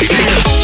Latina.